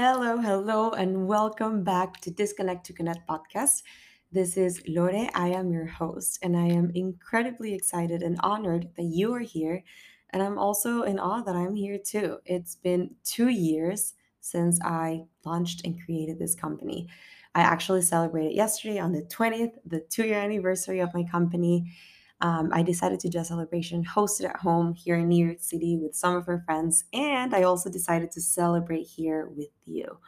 Hello, hello, and welcome back to Disconnect to Connect podcast. This is Lore. I am your host, and I am incredibly excited and honored that you are here. And I'm also in awe that I'm here too. It's been two years since I launched and created this company. I actually celebrated yesterday on the 20th, the two year anniversary of my company um, I decided to do a celebration hosted at home here in New York City with some of her friends, and I also decided to celebrate here with you.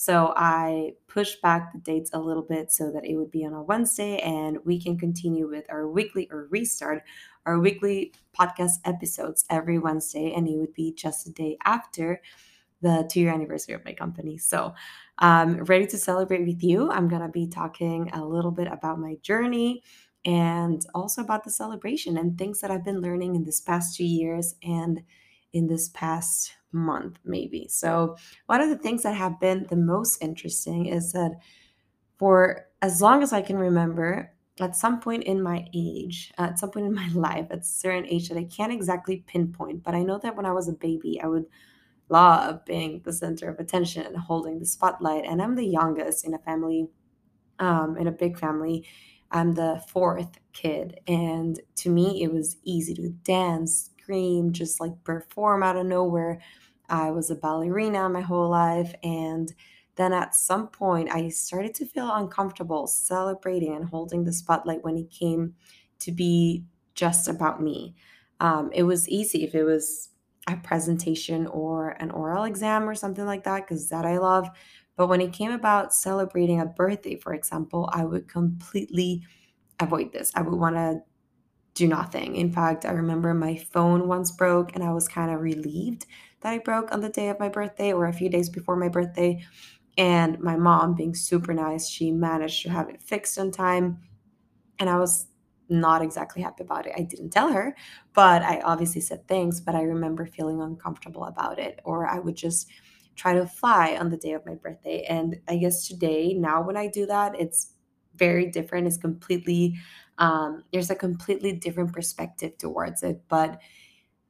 So I pushed back the dates a little bit so that it would be on a Wednesday and we can continue with our weekly or restart our weekly podcast episodes every Wednesday, and it would be just a day after the two year anniversary of my company. So, um, ready to celebrate with you. I'm going to be talking a little bit about my journey and also about the celebration and things that I've been learning in this past two years and in this past month, maybe. So, one of the things that have been the most interesting is that for as long as I can remember, at some point in my age, at some point in my life, at a certain age that I can't exactly pinpoint, but I know that when I was a baby, I would love being the center of attention and holding the spotlight. And I'm the youngest in a family, um, in a big family. I'm the fourth kid. And to me, it was easy to dance, scream, just like perform out of nowhere. I was a ballerina my whole life. And then at some point, I started to feel uncomfortable celebrating and holding the spotlight when it came to be just about me. Um, it was easy if it was a presentation or an oral exam or something like that, because that I love. But when it came about celebrating a birthday, for example, I would completely avoid this. I would want to do nothing. In fact, I remember my phone once broke and I was kind of relieved that it broke on the day of my birthday or a few days before my birthday. And my mom, being super nice, she managed to have it fixed on time. And I was not exactly happy about it. I didn't tell her, but I obviously said thanks. But I remember feeling uncomfortable about it, or I would just try to fly on the day of my birthday. And I guess today, now when I do that, it's very different. It's completely, um, there's a completely different perspective towards it. But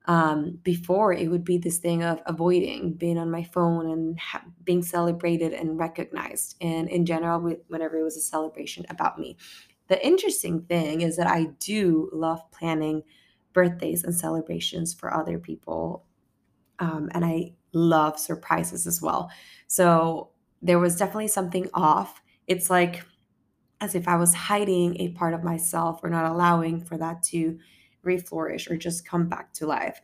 um, before, it would be this thing of avoiding being on my phone and ha- being celebrated and recognized. And in general, whenever it was a celebration about me. The interesting thing is that I do love planning birthdays and celebrations for other people. Um, and I love surprises as well. So there was definitely something off. It's like as if I was hiding a part of myself or not allowing for that to reflourish or just come back to life.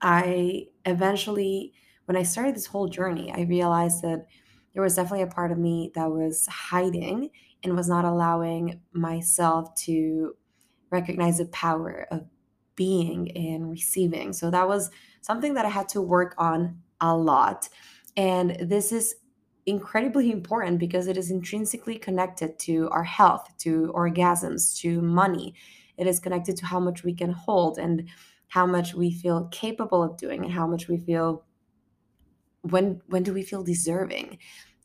I eventually, when I started this whole journey, I realized that there was definitely a part of me that was hiding and was not allowing myself to recognize the power of being and receiving. So that was something that I had to work on a lot. And this is incredibly important because it is intrinsically connected to our health, to orgasms, to money. It is connected to how much we can hold and how much we feel capable of doing and how much we feel when when do we feel deserving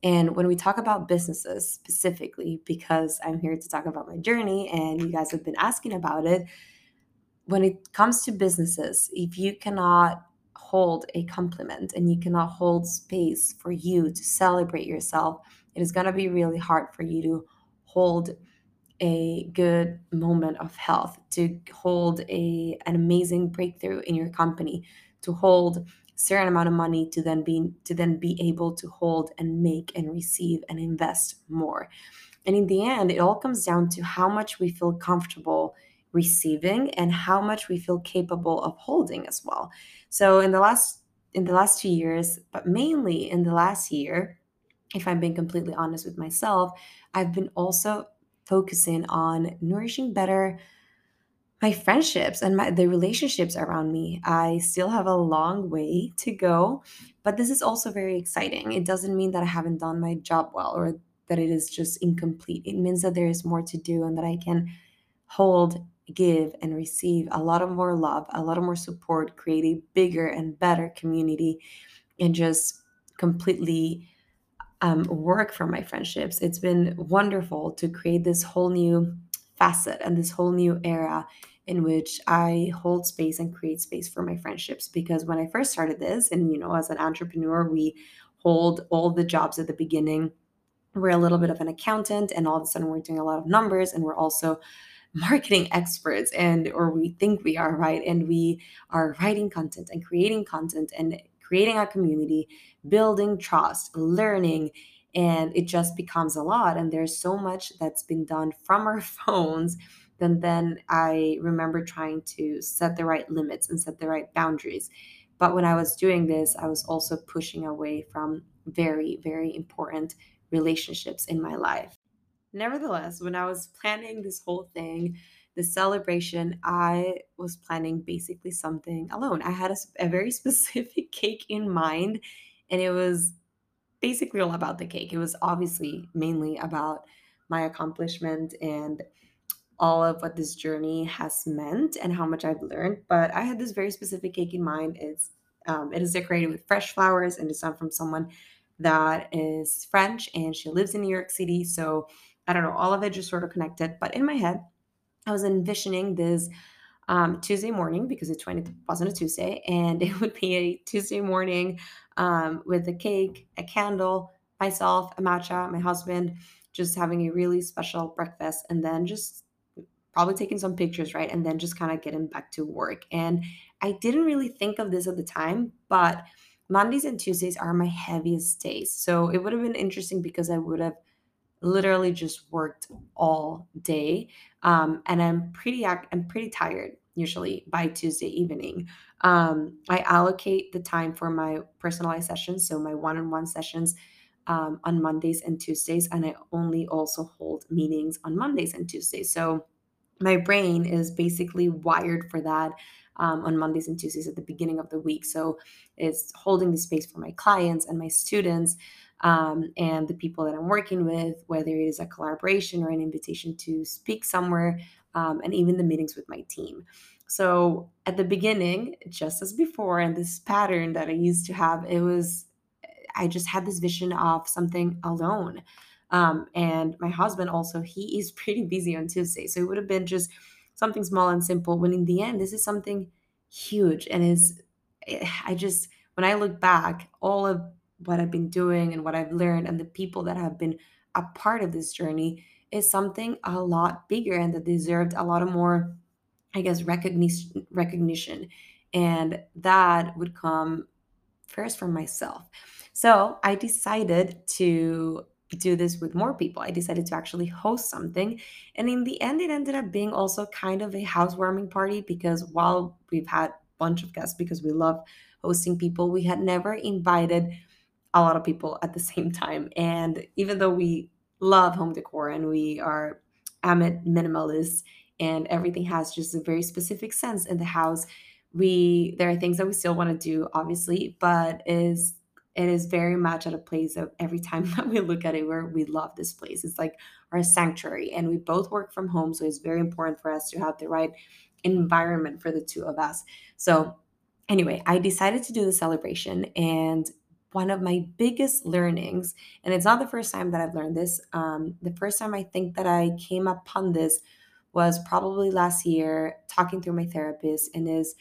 and when we talk about businesses specifically because i'm here to talk about my journey and you guys have been asking about it when it comes to businesses if you cannot hold a compliment and you cannot hold space for you to celebrate yourself, it is going to be really hard for you to hold a good moment of health, to hold a an amazing breakthrough in your company, to hold a certain amount of money to then be to then be able to hold and make and receive and invest more. And in the end, it all comes down to how much we feel comfortable receiving and how much we feel capable of holding as well. So in the last in the last 2 years, but mainly in the last year, if I'm being completely honest with myself, I've been also focusing on nourishing better my friendships and my the relationships around me. I still have a long way to go, but this is also very exciting. It doesn't mean that I haven't done my job well or that it is just incomplete. It means that there is more to do and that I can hold give and receive a lot of more love, a lot of more support, create a bigger and better community, and just completely um, work for my friendships. It's been wonderful to create this whole new facet and this whole new era in which I hold space and create space for my friendships. Because when I first started this, and you know, as an entrepreneur, we hold all the jobs at the beginning. We're a little bit of an accountant, and all of a sudden we're doing a lot of numbers, and we're also marketing experts and or we think we are right? And we are writing content and creating content and creating a community building trust learning and it just becomes a lot. And there's so much that's been done from our phones then then i remember trying to set the right limits and set the right boundaries. But when i was doing this i was also pushing away from very very important relationships in my life nevertheless when i was planning this whole thing the celebration i was planning basically something alone i had a, a very specific cake in mind and it was basically all about the cake. It was obviously mainly about my accomplishment and all of what this journey has meant and how much I've learned. But I had this very specific cake in mind. It's um, it is decorated with fresh flowers and it's done from someone that is French and she lives in New York City. So I don't know, all of it just sort of connected. But in my head, I was envisioning this um, Tuesday morning because it wasn't a Tuesday, and it would be a Tuesday morning um, with a cake, a candle, myself, a matcha, my husband, just having a really special breakfast, and then just probably taking some pictures, right? And then just kind of getting back to work. And I didn't really think of this at the time, but Mondays and Tuesdays are my heaviest days. So it would have been interesting because I would have literally just worked all day um, and i'm pretty i'm pretty tired usually by tuesday evening um, i allocate the time for my personalized sessions so my one-on-one sessions um, on mondays and tuesdays and i only also hold meetings on mondays and tuesdays so my brain is basically wired for that um, on Mondays and Tuesdays at the beginning of the week. So it's holding the space for my clients and my students um, and the people that I'm working with, whether it is a collaboration or an invitation to speak somewhere, um, and even the meetings with my team. So at the beginning, just as before, and this pattern that I used to have, it was I just had this vision of something alone. Um, and my husband also, he is pretty busy on Tuesday. So it would have been just something small and simple when in the end, this is something huge and is, eh, I just, when I look back, all of what I've been doing and what I've learned and the people that have been a part of this journey is something a lot bigger and that deserved a lot of more, I guess, recognition recognition. And that would come first from myself. So I decided to do this with more people. I decided to actually host something. And in the end, it ended up being also kind of a housewarming party because while we've had a bunch of guests because we love hosting people, we had never invited a lot of people at the same time. And even though we love home decor and we are amit minimalists and everything has just a very specific sense in the house, we there are things that we still want to do, obviously, but is it is very much at a place of every time that we look at it where we love this place. It's like our sanctuary. And we both work from home. So it's very important for us to have the right environment for the two of us. So anyway, I decided to do the celebration and one of my biggest learnings, and it's not the first time that I've learned this. Um, the first time I think that I came upon this was probably last year, talking through my therapist, and is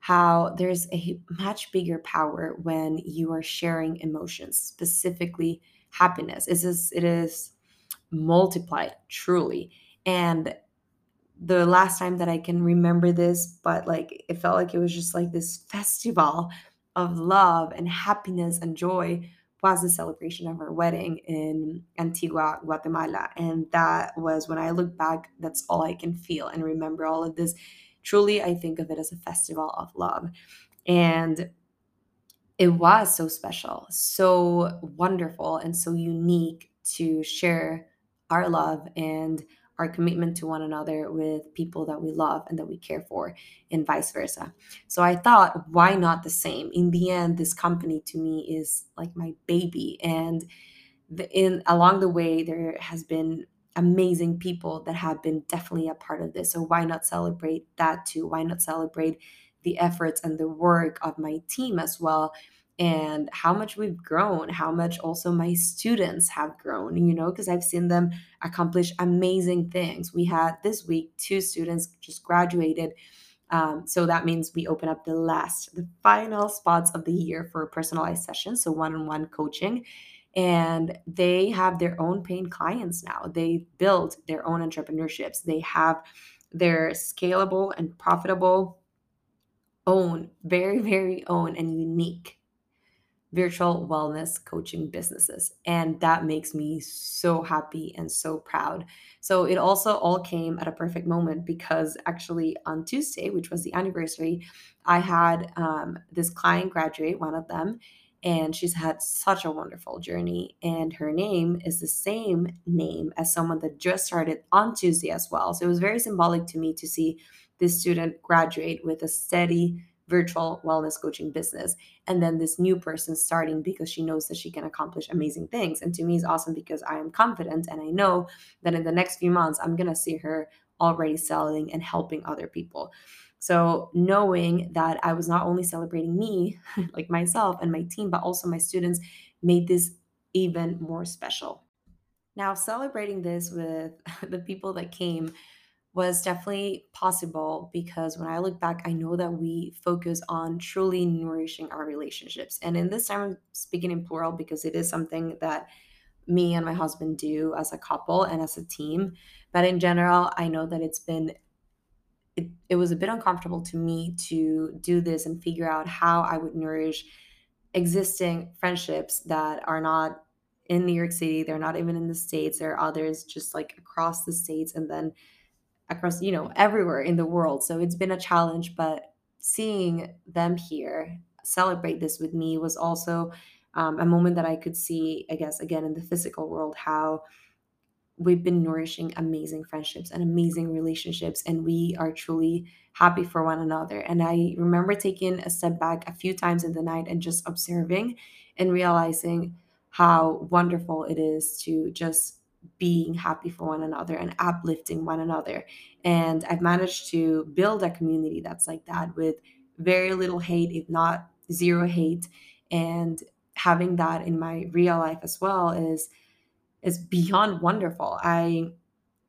how there's a much bigger power when you are sharing emotions, specifically happiness. It is it is multiplied truly, and the last time that I can remember this, but like it felt like it was just like this festival of love and happiness and joy was the celebration of our wedding in Antigua, Guatemala. And that was when I look back, that's all I can feel and remember all of this. Truly, I think of it as a festival of love. And it was so special, so wonderful, and so unique to share our love and our commitment to one another with people that we love and that we care for and vice versa. So i thought why not the same? In the end this company to me is like my baby. And in along the way there has been amazing people that have been definitely a part of this. So why not celebrate that too? Why not celebrate the efforts and the work of my team as well and how much we've grown, how much also my students have grown, you know, because I've seen them accomplish amazing things. We had this week two students just graduated Um, so that means we open up the last, the final spots of the year for personalized sessions, so one on one coaching. And they have their own paying clients now. They build their own entrepreneurships. They have their scalable and profitable own, very, very own and unique virtual wellness coaching businesses. And that makes me so happy and so proud. So it also all came at a perfect moment because actually on Tuesday, which was the anniversary, I had um, this client graduate, one of them, and she's had such a wonderful journey. And her name is the same name as someone that just started on Tuesday as well. So it was very symbolic to me to see this student graduate with a steady virtual wellness coaching business. And then this new person starting because she knows that she can accomplish amazing things. And to me is awesome because i am confident and i know that in the next few months i'm going to see her already selling and helping other people. So knowing that i was not only celebrating me like myself and my team but also my students made this even more special. Now celebrating this with the people that came was definitely possible because when I look back, I know that we focus on truly nourishing our relationships. And in this time, I'm speaking in plural because it is something that me and my husband do as a couple and as a team. But in general, I know that it's been it, it was a bit uncomfortable to me to do this and figure out how I would nourish existing friendships that are not in New York City, they're not even in the States, there are others just like across the states and then across, you know, everywhere in the world. So it's been a challenge, but seeing them here celebrate this with me was also um, a moment that I could see, I guess, again in the physical world, how we've been nourishing amazing friendships and amazing relationships, and we are truly happy for one another. And I remember taking a step back a few times in the night and just observing and realizing how wonderful it is to just being happy for one another and uplifting one another. And I've managed to build a community that's like that with very little hate, if not zero hate. And having that in my real life as well is is beyond wonderful. I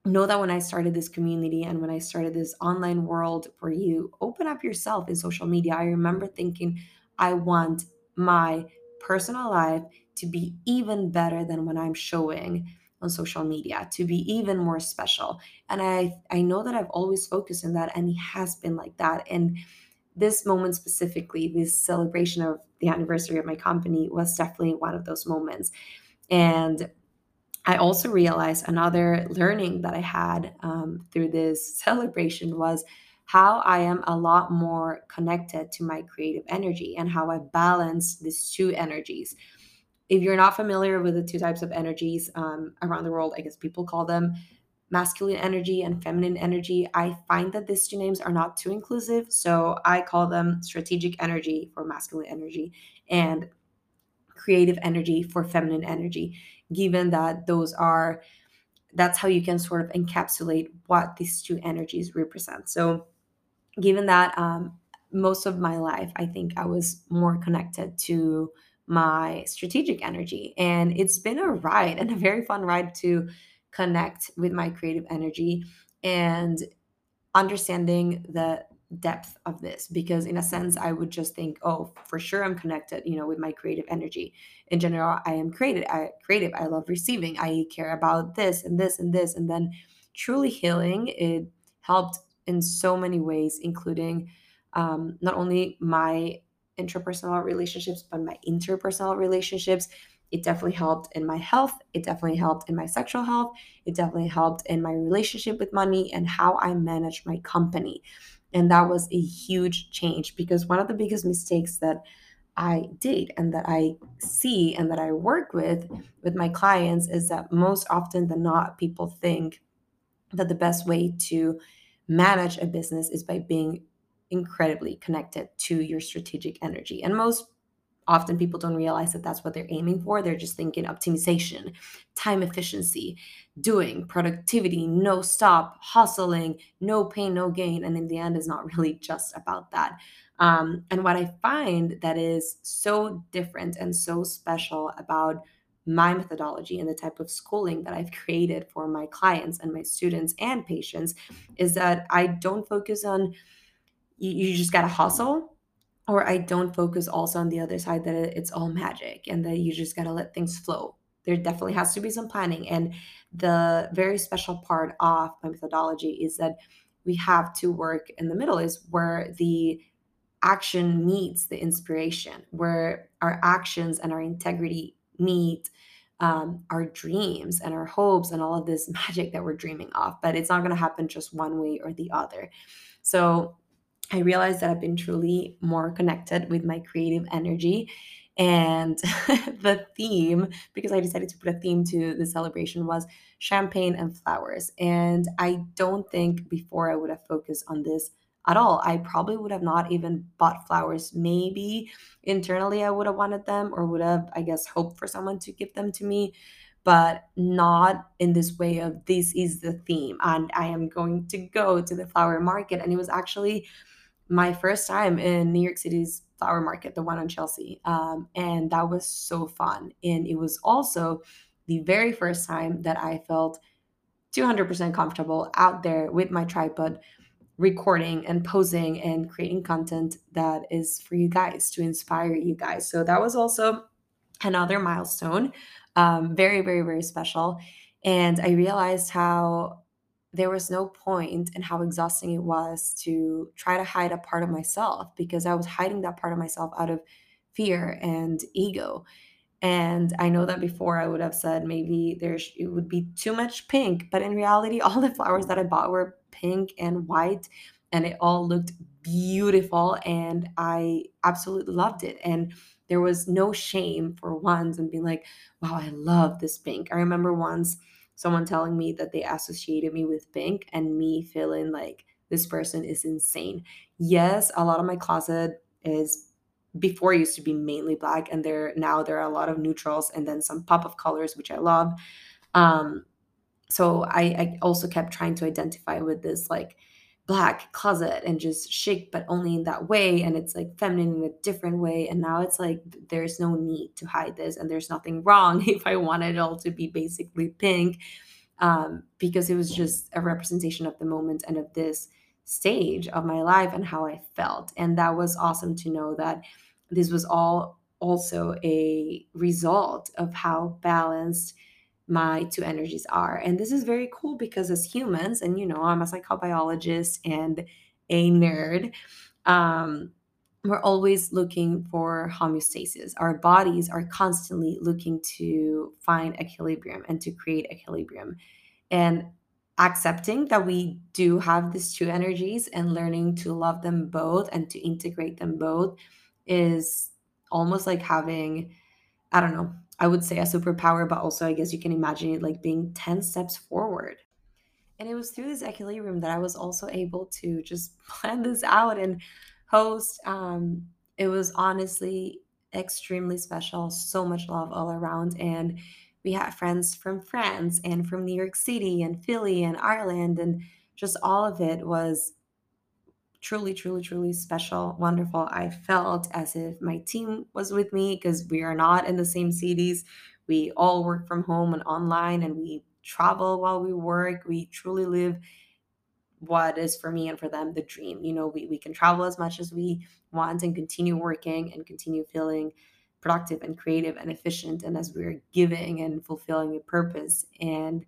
know that when I started this community and when I started this online world where you open up yourself in social media, I remember thinking, I want my personal life to be even better than when I'm showing on social media to be even more special. And i i know that i've always focused on that and it has been like that. And this moment specifically this celebration of the anniversary of my company was definitely one of those moments. And i also realized another learning that i had um, through this celebration was how I am a lot more connected to my creative energy and how I balance these two energies if you're not familiar with the two types of energies um, around the world, I guess people call them masculine energy and feminine energy. I find that these two names are not too inclusive. So I call them strategic energy for masculine energy and creative energy for feminine energy, given that those are, that's how you can sort of encapsulate what these two energies represent. So given that um, most of my life, I think I was more connected to my strategic energy. And it's been a ride and a very fun ride to connect with my creative energy and understanding the depth of this because in a sense i would just think oh for sure i'm connected you know with my creative energy in general i am creative i creative i love receiving i care about this and this and this and then truly healing it helped in so many ways including um, not only my intrapersonal relationships, but my interpersonal relationships. It definitely helped in my health. It definitely helped in my sexual health. It definitely helped in my relationship with money and how I manage my company. And that was a huge change because one of the biggest mistakes that I did and that I see and that I work with with my clients is that most often than not, people think that the best way to manage a business is by being incredibly connected to your strategic energy. And most often people don't realize that that's what they're aiming for. They're just thinking optimization, time efficiency, doing, productivity, no stop, hustling, no pain, no gain. And in the end, it's not really just about that. Um, and what I find that is so different and so special about my methodology and the type of schooling that I've created for my clients and my students and patients is that I don't focus on you, you just gotta hustle or I don't focus also on the other side that it's all magic and that you just gotta let things flow. There definitely has to be some planning. And the very special part of my methodology is that we have to work in the middle, is where the action meets the inspiration, where our actions and our integrity meet um, our dreams and our hopes and all of this magic that we're dreaming of. But it's not going to happen just one way or the other. So I realized that I've been truly more connected with my creative energy. And the theme, because I decided to put a theme to the celebration, was champagne and flowers. And I don't think before I would have focused on this at all. I probably would have not even bought flowers. Maybe internally I would have wanted them or would have, I guess, hoped for someone to give them to me, but not in this way of this is the theme and I am going to go to the flower market. And it was actually my first time in New York City's flower market, the one on Chelsea. Um, and that was so fun. And it was also the very first time that I felt 200% comfortable out there with my tripod, recording and posing and creating content that is for you guys to inspire you guys. So that was also another milestone. Um, very, very, very special. And I realized how there was no point in how exhausting it was to try to hide a part of myself because I was hiding that part of myself out of fear and ego. And I know that before I would have said maybe there's it would be too much pink, but in reality, all the flowers that I bought were pink and white, and it all looked beautiful. And I absolutely loved it. And there was no shame for once and being like, wow, I love this pink. I remember once someone telling me that they associated me with pink and me feeling like this person is insane. Yes, a lot of my closet is before used to be mainly black and there now there are a lot of neutrals and then some pop of colors which I love. Um so I, I also kept trying to identify with this like black closet and just chic but only in that way. And it's like feminine in a different way. And now it's like there's no need to hide this and there's nothing wrong if i wanted it all to be basically pink um, because it was just a representation of the moment and of this stage of my life and how i felt. And that was awesome to know that this was all also a result of how balanced my two energies are. And this is very cool because as humans, and you know, I'm a psychobiologist and a nerd, um, we're always looking for homeostasis. Our bodies are constantly looking to find equilibrium and to create equilibrium. And accepting that we do have these two energies and learning to love them both and to integrate them both is almost like having, I don't know, I would say a superpower, but also I guess you can imagine it like being 10 steps forward. And it was through this equilibrium that I was also able to just plan this out and host. Um, it was honestly extremely special, so much love all around. And we had friends from France and from New York City and Philly and Ireland, and just all of it was truly, truly, truly special, wonderful. I felt as if my team was with me because we are not in the same cities. We all work from home and online, and we travel while we work. We truly live what is for me and for them the dream. You know, we, we can travel as much as we want and continue working and continue feeling productive and creative and efficient and as we're giving and fulfilling a purpose. And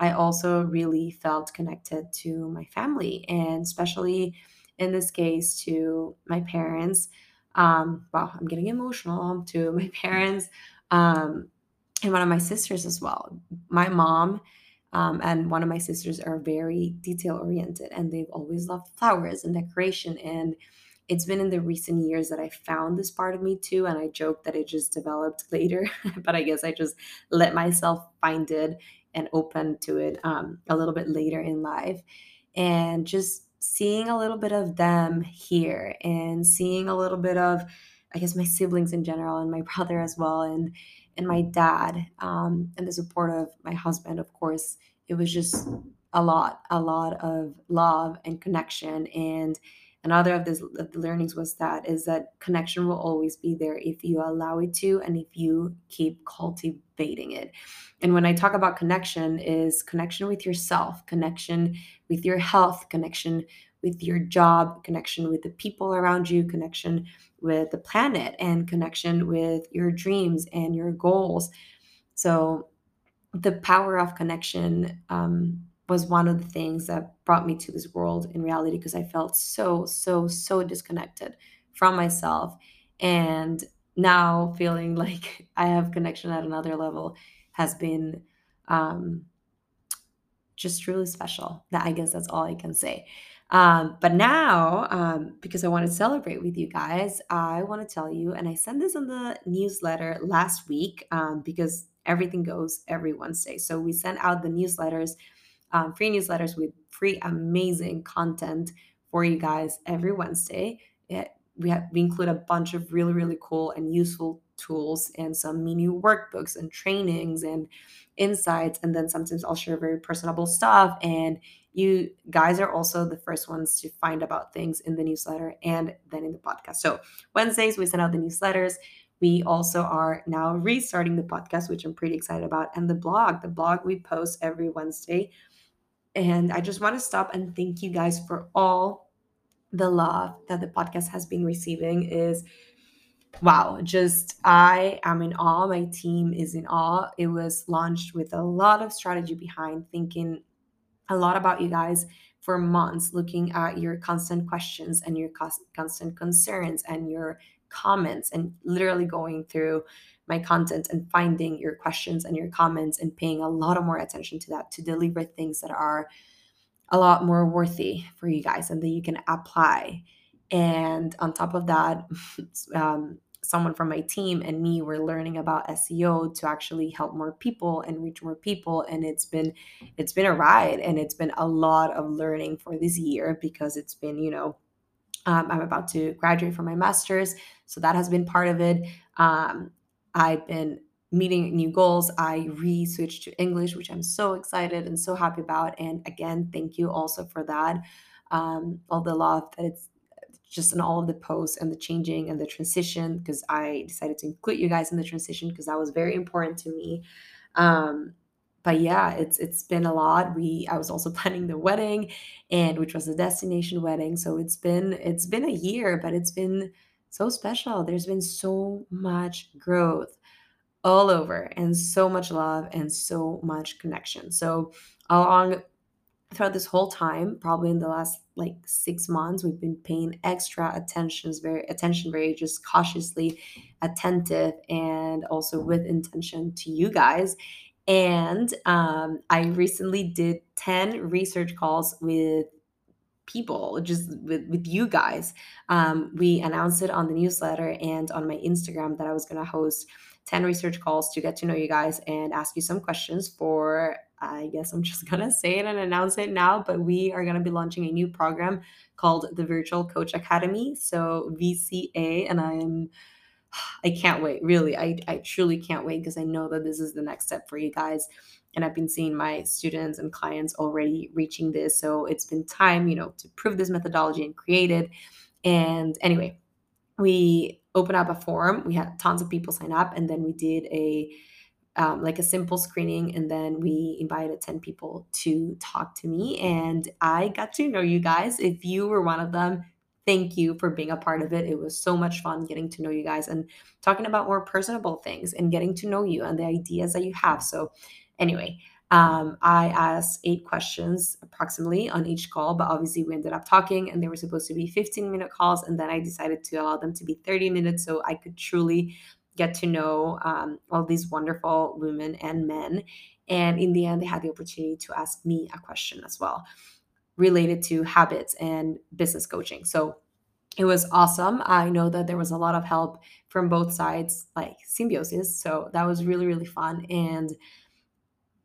I also really felt connected to my family and especially in this case to my parents. Um, wow, I'm getting emotional to my parents um, and one of my sisters as well. My mom um, and one of my sisters are very detail oriented and they've always loved flowers and decoration. And it's been in the recent years that I found this part of me too. And I joke that it just developed later, but I guess I just let myself find it and open to it um, a little bit later in life. And just seeing a little bit of them here and seeing a little bit of i guess my siblings in general and my brother as well and and my dad um, and the support of my husband of course. It was just a lot a lot of love and connection and another of, this, of the learnings was that is that connection will always be there if you allow it to and if you keep cultivating it and when i talk about connection is connection with yourself connection with your health connection with your job, connection with the people around you, connection with the planet, and connection with your dreams and your goals. So, the power of connection um, was one of the things that brought me to this world in reality because I felt so, so, so disconnected from myself. And now feeling like I have connection at another level has been um, just really special. That I guess that's all I can say. Um, but now, um, because I want to celebrate with you guys, I want to tell you, and I sent this in the newsletter last week um, because everything goes every Wednesday. So we sent out the newsletters, um, free newsletters with free, amazing content for you guys every Wednesday. It, we have we include a bunch of really really cool and useful tools and some mini workbooks and trainings and insights and then sometimes i'll share very personable stuff and you guys are also the first ones to find about things in the newsletter and then in the podcast. So wednesdays we send out the newsletters. We also are now restarting the podcast which i'm pretty excited about and the blog. The blog we post every wednesday and i just want to stop and thank you guys for all the love that the podcast has been receiving is wow just i am in awe my team is in awe. It was launched with a lot of strategy behind thinking a lot about you guys for months looking at your constant questions and your constant concerns and your comments and literally going through my content and finding your questions and your comments and paying a lot of more attention to that to deliver things that are a lot more worthy for you guys and that you can apply. And on top of that um, someone from my team and me were learning about SEO to actually help more people and reach more people. And it's been it's been a ride and it's been a lot of learning for this year because it's been you know um, I'm about to graduate from my master's. So that has been part of it. Um, I've been meeting new goals I re-switched to English which I'm so excited and so happy about and again thank you also for that um, all the love that it's just in all of the posts and the changing and the transition because I decided to include you guys in the transition because that was very important to me. Um, but yeah, it's it's been a lot. We I was also planning the wedding, and which was a destination wedding. So it's been it's been a year, but it's been so special. There's been so much growth all over, and so much love and so much connection. So along throughout this whole time, probably in the last like six months, we've been paying extra attentions, very attention, very just cautiously attentive, and also with intention to you guys. And um, I recently did 10 research calls with people just with, with you guys um, we announced it on the newsletter and on my instagram that i was going to host 10 research calls to get to know you guys and ask you some questions for I guess I'm just going to say it and announce it now, but we are going to be launching a new program called the Virtual Coach Academy. So VCA, and I am. I can't wait. Really, I, I truly can't wait because I know that this is the next step for you guys. And I've been seeing my students and clients already reaching this. So it's been time, you know, to prove this methodology and create it. And anyway, we opened up a forum. We had tons of people sign up, and then we did a um, like a simple screening and then we invited 10 people to talk to me and i got to know you guys if you were one of them thank you for being a part of it it was so much fun getting to know you guys and talking about more personable things and getting to know you and the ideas that you have so anyway um, I asked eight questions approximately on each call, but obviously we ended up talking and they were supposed to be 15 minute calls. And then I decided to allow them to be 30 minutes so I could truly get to know um, all these wonderful women and men. And in the end, they had the opportunity to ask me a question as well related to habits and business coaching. So it was awesome. I know that there was a lot of help from both sides, like symbiosis. So that was really, really fun. And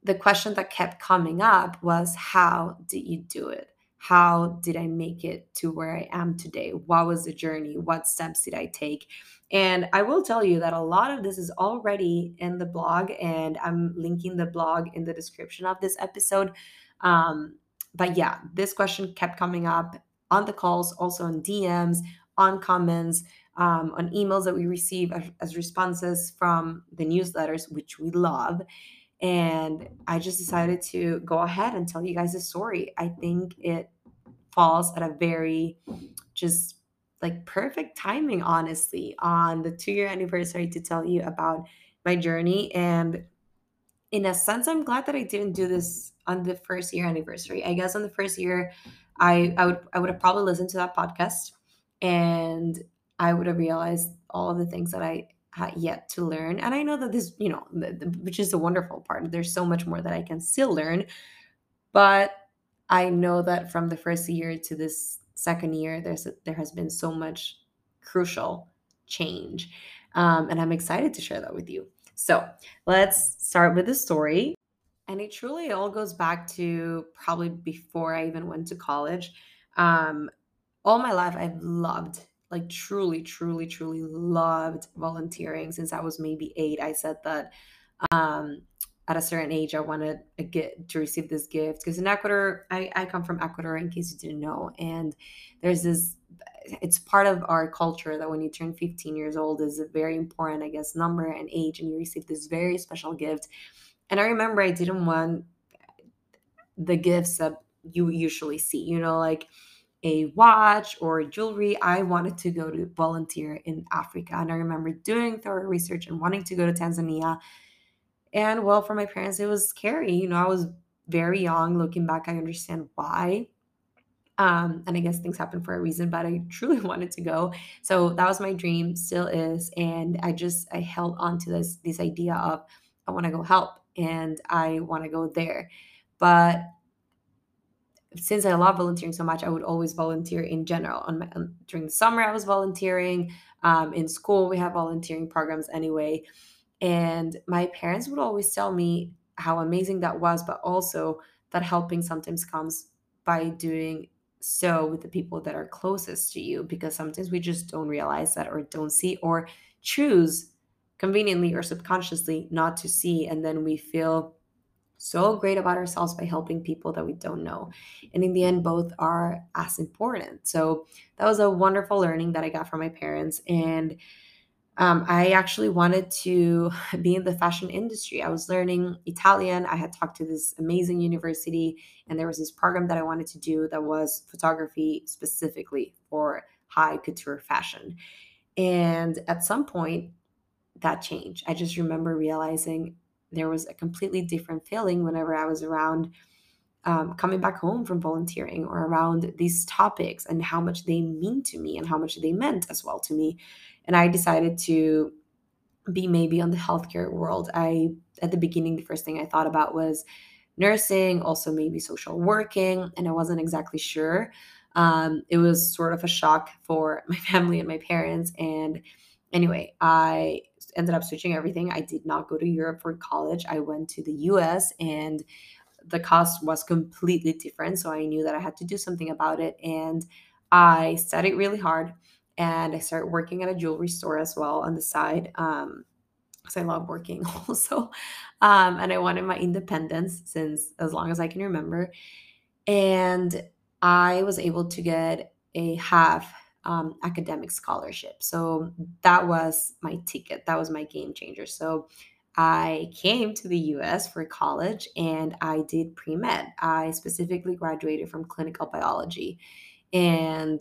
the question that kept coming up was how did you do it? How did I make it to where I am today? What was the journey? What steps did I take? And I will tell you that a lot of this is already in the blog, and I'm linking the blog in the description of this episode. Um, but yeah, this question kept coming up on the calls, also on DMs, on comments, um, on emails that we receive as, as responses from the newsletters, which we love. And I just decided to go ahead and tell you guys a story. I think it falls at a very just like perfect timing, honestly, on the two year anniversary to tell you about my journey. And in a sense, I'm glad that I didn't do this on the first year anniversary. I guess on the first year, I, I would I would have probably listened to that podcast and I would have realized all of the things that I had yet to learn. And I know that this, you know, the, the, which is the wonderful part. There's so much more that I can still learn, but I know that from the first year to this second year, there's there has been so much crucial change, um, and I'm excited to share that with you. So let's start with the story. And it truly all goes back to probably before I even went to college. Um, all my life, I've loved, like truly, truly, truly loved volunteering since I was maybe eight. I said that um, at a certain age, I wanted a get to receive this gift because in Ecuador, I, I come from Ecuador, in case you didn't know, and there's this. It's part of our culture that when you turn 15 years old is a very important, I guess, number and age, and you receive this very special gift. And I remember I didn't want the gifts that you usually see, you know, like a watch or jewelry. I wanted to go to volunteer in Africa. And I remember doing thorough research and wanting to go to Tanzania and well, for my parents, it was scary. You know, I was very young. Looking back, I understand why. Um, and I guess things happen for a reason, but I truly wanted to go. So that was my dream, still is. And I just I held on to this this idea of I want to go help and I want to go there. But since I love volunteering so much, I would always volunteer in general. On my during the summer, I was volunteering. Um, in school, we have volunteering programs anyway. And my parents would always tell me how amazing that was, but also that helping sometimes comes by doing so with the people that are closest to you, because sometimes we just don't realize that or don't see or choose conveniently or subconsciously not to see. And then we feel so great about ourselves by helping people that we don't know. And in the end, both are as important. So that was a wonderful learning that I got from my parents. And um, I actually wanted to be in the fashion industry. I was learning Italian. I had talked to this amazing university, and there was this program that I wanted to do that was photography specifically for high couture fashion. And at some point, that changed. I just remember realizing there was a completely different feeling whenever I was around um, coming back home from volunteering or around these topics and how much they mean to me and how much they meant as well to me. And I decided to be maybe on the healthcare world. I, at the beginning, the first thing I thought about was nursing, also maybe social working, and I wasn't exactly sure. Um, it was sort of a shock for my family and my parents. And anyway, I ended up switching everything. I did not go to Europe for college. I went to the US and the cost was completely different. So I knew that I had to do something about it. And I studied really hard and I started working at a jewelry store as well on the side. Um, because I love working also. Um, and I wanted my independence since as long as I can remember. And I was able to get a half um, academic scholarship. So that was my ticket. That was my game changer. So I came to the US for college and I did pre med. I specifically graduated from clinical biology. And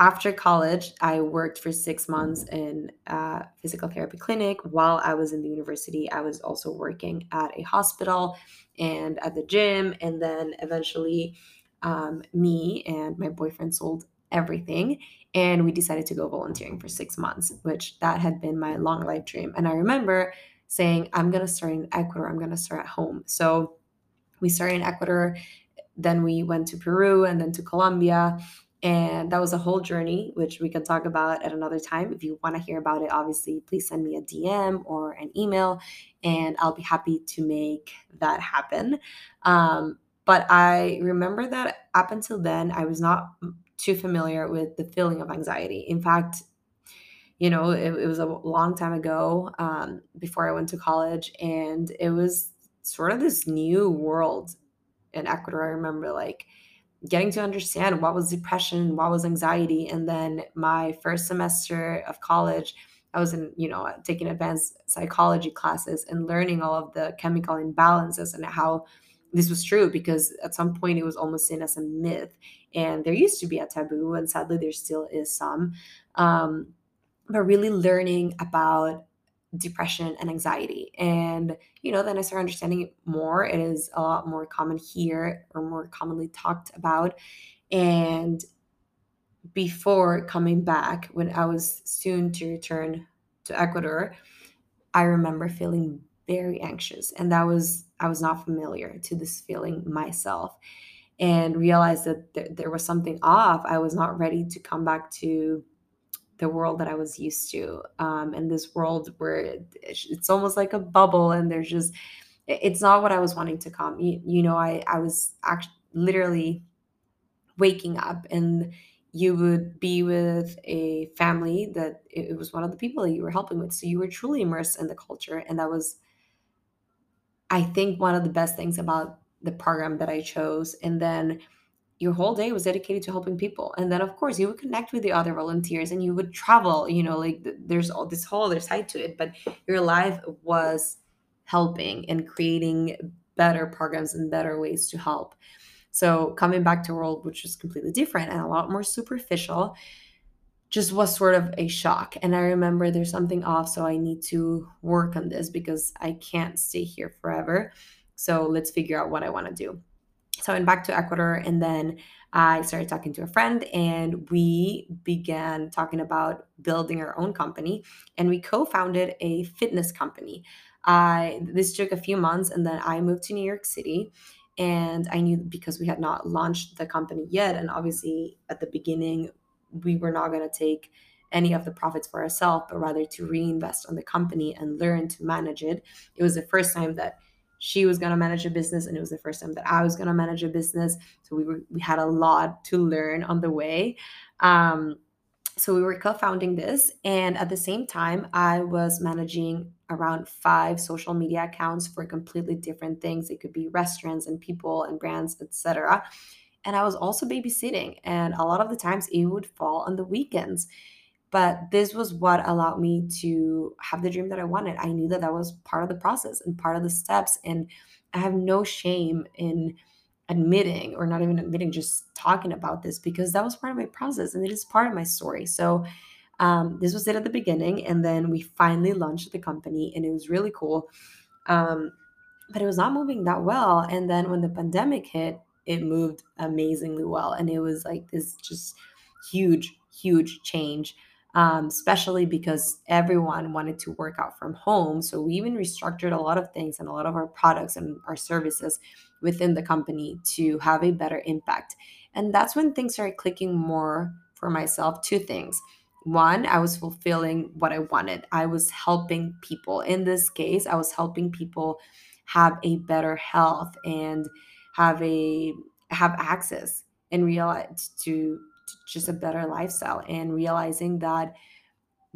after college, I worked for six months in a physical therapy clinic. While I was in the university, I was also working at a hospital and at the gym. And then eventually, um, me and my boyfriend sold everything and we decided to go volunteering for six months which that had been my long life dream. And i remember saying i'm going to start in ecuador. I'm going to start at home. So we started in ecuador then we went to peru and then to colombia and that was a whole journey which we can talk about at another time. If you want to hear about it obviously please send me a dm or an email and i'll be happy to make that happen. Um, but i remember that up until then i was not too familiar with the feeling of anxiety. In fact, you know, it, it was a long time ago um, before I went to college, and it was sort of this new world in Ecuador. I remember like getting to understand what was depression, what was anxiety, and then my first semester of college. I was in, you know, taking advanced psychology classes and learning all of the chemical imbalances and how this was true because at some point it was almost seen as a myth and there used to be a taboo and sadly there still is some um, but really learning about depression and anxiety. And you know then i started understanding it more. It is a lot more common here or more commonly talked about. And before coming back when i was soon to return to ecuador i remember feeling very anxious. And that was i was not familiar to this feeling myself and realized that th- there was something off i was not ready to come back to the world that i was used to um, and this world where it's almost like a bubble and there's just it's not what i was wanting to come. You, you know i i was actually literally waking up and you would be with a family that it was one of the people that you were helping with. So you were truly immersed in the culture and that was I think one of the best things about the program that I chose. And then your whole day was dedicated to helping people. And then, of course, you would connect with the other volunteers and you would travel. You know, like there's all this whole other side to it, but your life was helping and creating better programs and better ways to help. So coming back to world which is completely different and a lot more superficial, just was sort of a shock. And I remember there's something off, so I need to work on this because I can't stay here forever. So let's figure out what I want to do. So I went back to Ecuador and then I started talking to a friend and we began talking about building our own company and we co-founded a fitness company. I this took a few months and then I moved to New York City and I knew because we had not launched the company yet and obviously at the beginning we were not going to take any of the profits for ourselves, but rather to reinvest on the company and learn to manage it. It was the first time that she was going to manage a business and it was the first time that I was going to manage a business. So we were we had a lot to learn on the way. Um, so we were co-founding this and at the same time I was managing around 5 social media accounts for completely different things. It could be restaurants and people and brands, etc and I was also babysitting. And a lot of the times it would fall on the weekends. But this was what allowed me to have the dream that I wanted. I knew that that was part of the process and part of the steps. And I have no shame in admitting, or not even admitting, just talking about this because that was part of my process and it is part of my story. So, um, this was it at the beginning. And then we finally launched the company and it was really cool. Um, but it was not moving that well. And then when the pandemic hit, it moved amazingly well. And it was like this just huge, huge change, um, especially because everyone wanted to work out from home. So we even restructured a lot of things and a lot of our products and our services within the company to have a better impact. And that's when things started clicking more for myself. Two things. One, I was fulfilling what I wanted. I was helping people. In this case, I was helping people have a better health and have a have access and realize to, to just a better lifestyle and realizing that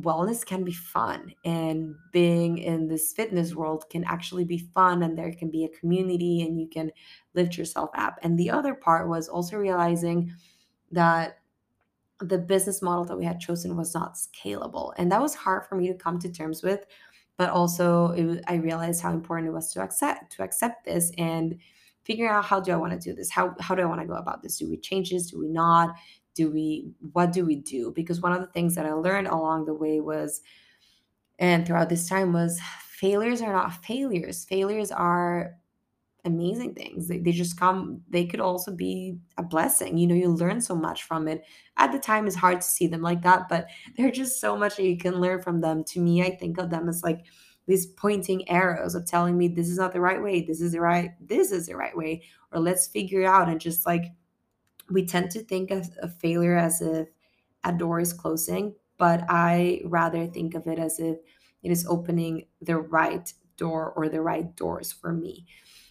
wellness can be fun and being in this fitness world can actually be fun and there can be a community and you can lift yourself up and the other part was also realizing that the business model that we had chosen was not scalable and that was hard for me to come to terms with but also i realized how important it was to accept to accept this and figuring out how do I want to do this? How how do I want to go about this? Do we change this? Do we not? Do we what do we do? Because one of the things that I learned along the way was and throughout this time was failures are not failures. Failures are amazing things. They, they just come, they could also be a blessing. You know, you learn so much from it. At the time, it's hard to see them like that, but there's just so much that you can learn from them. To me, I think of them as like these pointing arrows of telling me this is not the right way this is the right this is the right way or let's figure it out and just like we tend to think of a failure as if a door is closing but i rather think of it as if it is opening the right door or the right doors for me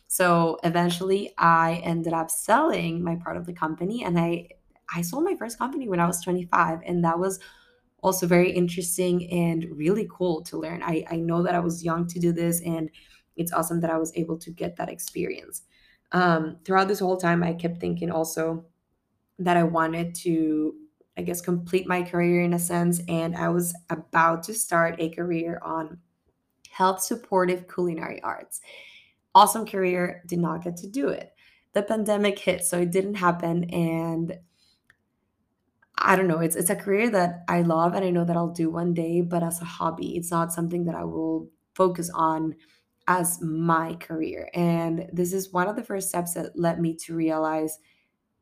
so eventually i ended up selling my part of the company and i i sold my first company when i was 25 and that was also very interesting and really cool to learn. I, I know that I was young to do this, and it's awesome that I was able to get that experience. Um, throughout this whole time, I kept thinking also that I wanted to, I guess, complete my career in a sense, and I was about to start a career on health supportive culinary arts. awesome career, did not get to do it. The pandemic hit, so it didn't happen. And I don't know, it's it's a career that I love and I know that I'll do one day, but as a hobby, it's not something that I will focus on as my career. And this is one of the first steps that led me to realize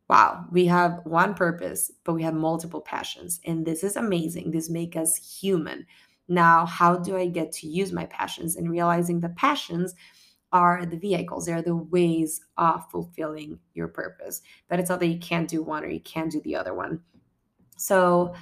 wow, we have one purpose, but we have multiple passions. And this is amazing. This makes us human. Now, how do I get to use my passions? And realizing the passions are the vehicles, they're the ways of fulfilling your purpose. But it's not that you can't do one or you can't do the other one. So,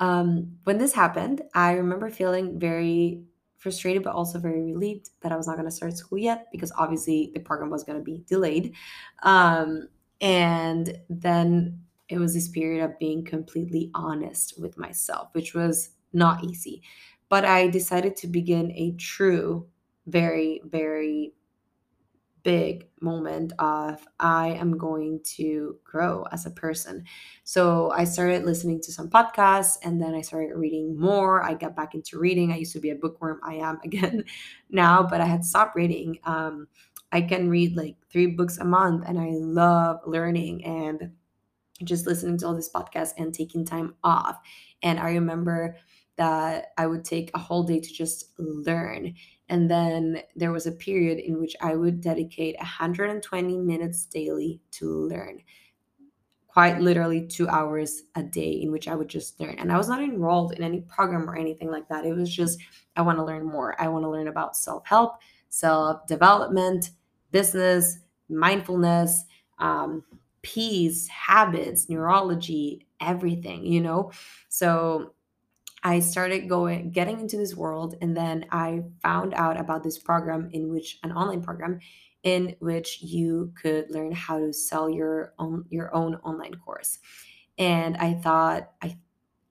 um, when this happened, I remember feeling very frustrated, but also very relieved that I was not going to start school yet because obviously the program was going to be delayed. Um, and then it was this period of being completely honest with myself, which was not easy. But I decided to begin a true, very, very big moment of I am going to grow as a person. So I started listening to some podcasts and then I started reading more. I got back into reading. I used to be a bookworm. I am again now, but I had stopped reading. Um, I can read like three books a month and I love learning and just listening to all this podcast and taking time off. And I remember that I would take a whole day to just learn. And then there was a period in which I would dedicate 120 minutes daily to learn. Quite literally two hours a day in which I would just learn. And I was not enrolled in any program or anything like that. It was just, I want to learn more. I want to learn about self help, self development, business, mindfulness, um, peace, habits, neurology, everything, you know? So I started going, getting into this world, and then I found out about this program in which an online program in which you could learn how to sell your own your own online course. And I thought, I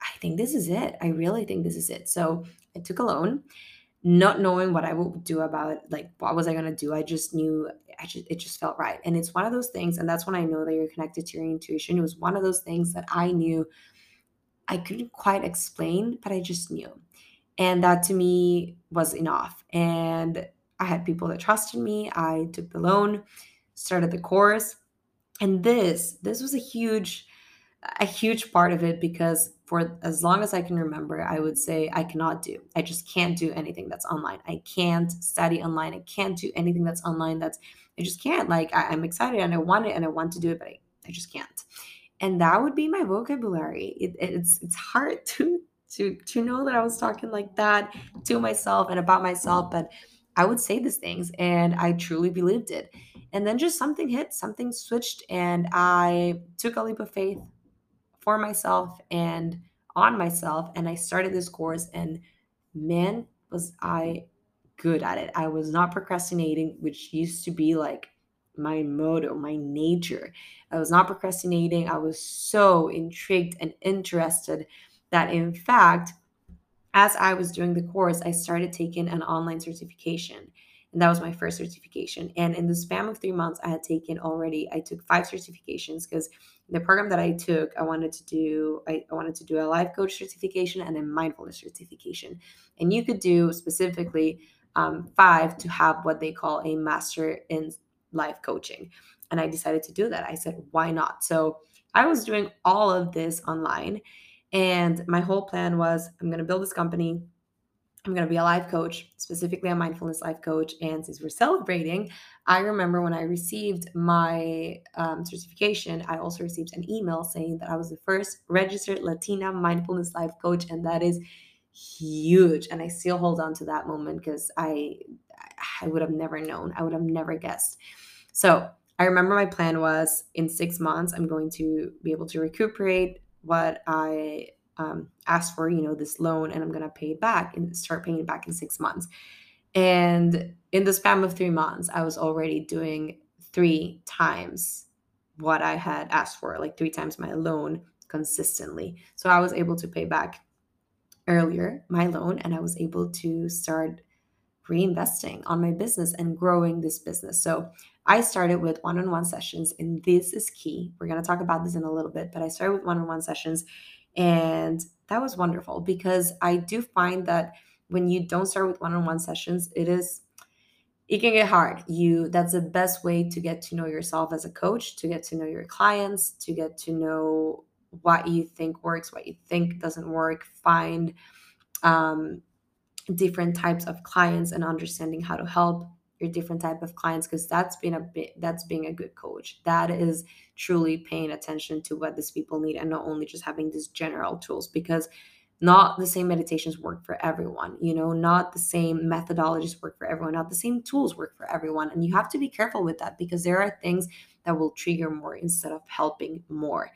I think this is it. I really think this is it. So I took a loan not knowing what I would do about it, like what was I gonna do. I just knew I just it just felt right. And it's one of those things, and that's when I know that you're connected to your intuition. It was one of those things that I knew I couldn't quite explain, but I just knew. And that to me was enough. And I had people that trusted me. I took the loan, started the course. And this, this was a huge, a huge part of it because for as long as I can remember, I would say I cannot do. I just can't do anything that's online. I can't study online. I can't do anything that's online. That's I just can't. Like I, am excited and I want it and I want to do it, but I, I just can't. And that would be my vocabulary. It, it's it's hard to to to know that I was talking like that to myself and about myself, but I would say these things and I truly believed it. And then just something hit, something switched, and I took a leap of faith for myself and on myself. And I started this course, and man, was I good at it. I was not procrastinating, which used to be like my motto, my nature. I was not procrastinating. I was so intrigued and interested that, in fact, as I was doing the course, I started taking an online certification. And that was my first certification. And in the span of three months, I had taken already, I took five certifications because the program that I took, I wanted to do, I, I wanted to do a life coach certification and a mindfulness certification. And you could do specifically um, five to have what they call a master in life coaching. And I decided to do that. I said, why not? So I was doing all of this online. And my whole plan was I'm going to build this company. I'm going to be a life coach, specifically a mindfulness life coach. And since we're celebrating, I remember when I received my um, certification, I also received an email saying that I was the first registered Latina mindfulness life coach. And that is huge. And I still hold on to that moment because I, I would have never known. I would have never guessed. So I remember my plan was in six months, I'm going to be able to recuperate what I um, asked for, you know, this loan, and I'm going to pay it back and start paying it back in six months. And in the span of three months, I was already doing three times what I had asked for, like three times my loan consistently. So I was able to pay back earlier my loan and I was able to start reinvesting on my business and growing this business. So I started with one on one sessions, and this is key. We're going to talk about this in a little bit, but I started with one on one sessions and that was wonderful because I do find that when you don't start with one on one sessions, it is it can get hard. You that's the best way to get to know yourself as a coach, to get to know your clients, to get to know what you think works, what you think doesn't work, find um, different types of clients and understanding how to help your different type of clients because that's been a bit that's being a good coach. That is truly paying attention to what these people need and not only just having these general tools because not the same meditations work for everyone you know not the same methodologies work for everyone not the same tools work for everyone. And you have to be careful with that because there are things that will trigger more instead of helping more.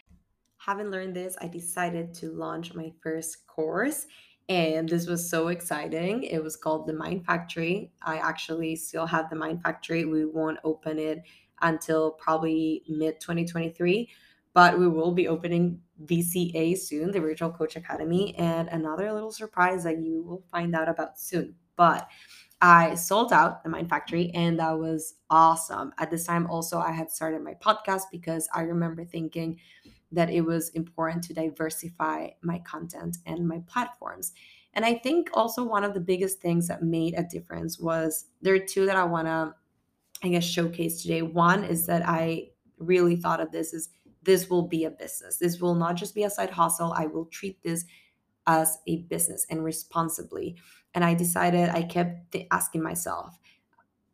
Having learned this i decided to launch my first course and this was so exciting. It was called the Mind Factory. I actually still have the Mind Factory. We won't open it until probably mid 2023, but we will be opening VCA soon, the Virtual Coach Academy, and another little surprise that you will find out about soon. But I sold out the Mind Factory, and that was awesome. At this time, also, I had started my podcast because I remember thinking, that it was important to diversify my content and my platforms. And I think also one of the biggest things that made a difference was there are two that I want to, I guess, showcase today. One is that I really thought of this as this will be a business. This will not just be a side hustle. I will treat this as a business and responsibly. And I decided, I kept asking myself,